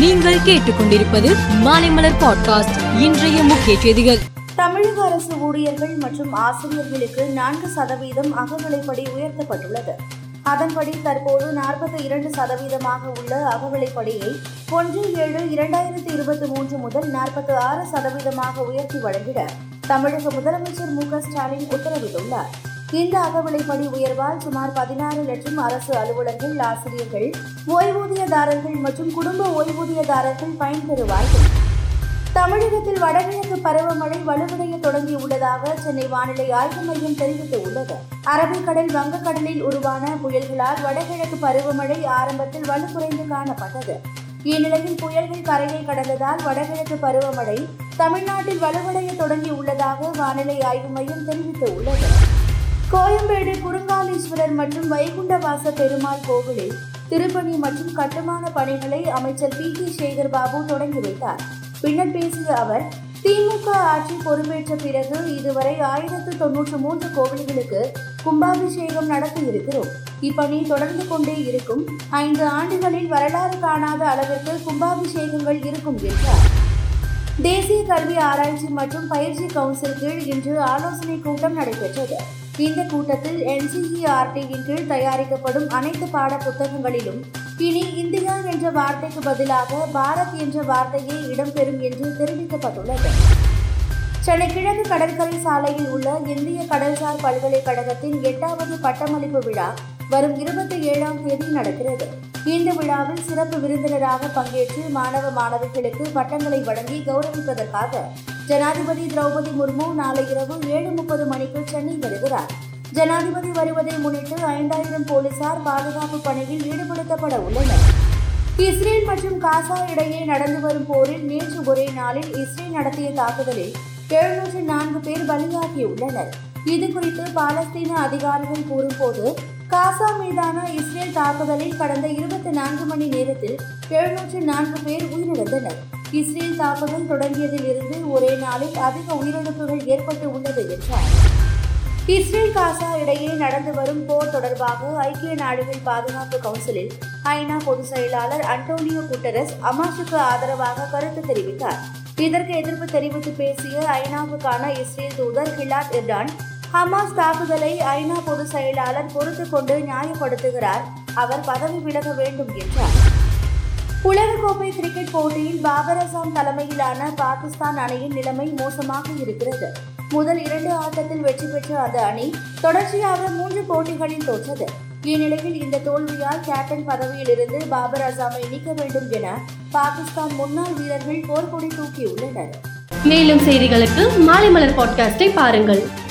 நீங்கள் கேட்டுக்கொண்டிருப்பது மாலைமலர் பாட்காஸ்ட் இன்றைய முக்கிய செய்திகள். தமிழக அரசு ஊழியர்கள் மற்றும் ஆசிரியர்களுக்கு நான்கு சதவீதம் அகவிலைப்படி உயர்த்தப்பட்டுள்ளது. அதன்படி தற்போது நாற்பத்தி இரண்டு சதவீதமாக உள்ள அகவிலைப்படியை ஒன்று ஏழு இரண்டாயிரத்தி இருபத்தி மூன்று முதல் நாற்பத்தி ஆறு சதவீதமாக உயர்த்தி வழங்கிட தமிழக முதலமைச்சர் மு க ஸ்டாலின் உத்தரவிட்டுள்ளார். இந்த அகவிலைப்படி உயர்வால் சுமார் பதினாறு லட்சம் அரசு அலுவலர்கள் ஆசிரியர்கள் ஓய்வூதியதாரர்கள் மற்றும் குடும்ப ஓய்வூதியதாரர்கள் பயன்பெறுவார்கள் தமிழகத்தில் வடகிழக்கு பருவமழை வலுவடைய தொடங்கியுள்ளதாக சென்னை வானிலை ஆய்வு மையம் தெரிவித்துள்ளது. அரபிக்கடல் வங்கக்கடலில் உருவான புயல்களால் வடகிழக்கு பருவமழை ஆரம்பத்தில் வலுக்குறைந்து காணப்பட்டது. இந்நிலையில் புயல்கள் கரையை கடந்ததால் வடகிழக்கு பருவமழை தமிழ்நாட்டில் வலுவடைய தொடங்கியுள்ளதாக வானிலை ஆய்வு மையம் தெரிவித்துள்ளது. கோயம்பேடு குறுங்காலீஸ்வரர் மற்றும் வைகுண்டவாச பெருமாள் கோவிலில் திருப்பணி மற்றும் கட்டுமான பணிகளை அமைச்சர் பி கே சேகர் பாபு தொடங்கி வைத்தார். பின்னர் பேசிய அவர் திமுக ஆட்சி பொறுப்பேற்ற பிறகு இதுவரை ஆயிரத்து தொன்னூற்று மூன்று கோவில்களுக்கு கும்பாபிஷேகம் நடத்தியிருக்கிறோம். இப்பணி தொடர்ந்து கொண்டே இருக்கும். ஐந்து ஆண்டுகளில் வரலாறு காணாத அளவிற்கு கும்பாபிஷேகங்கள் இருக்கும் என்றார். தேசிய கல்வி ஆராய்ச்சி மற்றும் பயிற்சி கவுன்சில் கீழ் இன்று ஆலோசனை கூட்டம் நடைபெற்றது. இந்த கூட்டத்தில் என்சிஇஆர்டியின் கீழ் தயாரிக்கப்படும் அனைத்து பாட புத்தகங்களிலும் இனி இந்தியா என்ற வார்த்தைக்கு பதிலாக பாரத் என்ற வார்த்தையே இடம்பெறும் என்று தெரிவிக்கப்பட்டுள்ளது. சென்னை கிழக்கு கடற்கரை சாலையில் உள்ள இந்திய கடல்சார் பல்கலைக்கழகத்தின் எட்டாவது பட்டமளிப்பு விழா வரும் இருபத்தி ஏழாம் தேதி நடக்கிறது. இந்த விழாவில் சிறப்பு விருந்தினராக பங்கேற்று மாணவ மாணவிகளுக்கு பட்டங்களை வழங்கி கௌரவிப்பதற்காக ஜனாதிபதி திரௌபதி முர்மு நாளை இரவு ஏழு முப்பது மணிக்கு சென்னை வருகிறார். ஜனாதிபதி வருவதை முன்னிட்டு ஐந்தாயிரம் போலீசார் பாதுகாப்பு பணியில் ஈடுபடுத்தப்பட உள்ளனர். இஸ்ரேல் மற்றும் காசா இடையே நடந்து வரும் போரில் நேற்று ஒரே நாளில் இஸ்ரேல் நடத்திய தாக்குதலில் எழுநூற்று நான்கு பேர் பலியாகியுள்ளனர். இது குறித்து பாலஸ்தீன அதிகாரிகள் கூறும்போது காசா மீதான இஸ்ரேல் தாக்குதலில் கடந்த இருபத்தி நான்கு மணி நேரத்தில் எழுநூற்று நான்கு பேர் உயிரிழந்தனர். இஸ்ரேல் தாக்குதல் தொடங்கியதில் இருந்து ஒரே நாளில் அதிக உயிரிழப்புகள் ஏற்பட்டு உள்ளது என்றார். இஸ்ரேல் காசா இடையே நடந்து வரும் போர் தொடர்பாக ஐக்கிய நாடுகள் பாதுகாப்பு கவுன்சிலில் ஐநா பொதுச் செயலாளர் அண்டோனியோ குட்டரஸ் அமாசுக்கு ஆதரவாக கருத்து தெரிவித்தார். இதற்கு எதிர்ப்பு தெரிவித்து பேசிய ஐநாவுக்கான இஸ்ரேல் தூதர் ஹிலாத் இர்டான் ஹமாஸ் தாக்குதலை ஐநா பொதுச் செயலாளர் பொறுத்து கொண்டு நியாயப்படுத்துகிறார். அவர் பதவி விலக வேண்டும் என்றார். உலகக்கோப்பை கிரிக்கெட் போட்டியில் பாபர் அசாம் தலைமையிலான பாகிஸ்தான் அணியின் நிலைமை மோசமாக இருக்கிறது. முதல் இரண்டு ஆட்டத்தில் வெற்றி பெற்ற அந்த அணி தொடர்ச்சியாக மூன்று போட்டிகளில் தோற்றது. இந்நிலையில் இந்த தோல்வியால் கேப்டன் பதவியிலிருந்து பாபர் அசாமை நீக்க வேண்டும் என பாகிஸ்தான் முன்னாள் வீரர்கள் போர்க்கொடி தூக்கியுள்ளனர். மேலும் செய்திகளுக்கு மாலை மலர் பாட்காஸ்டை பாருங்கள்.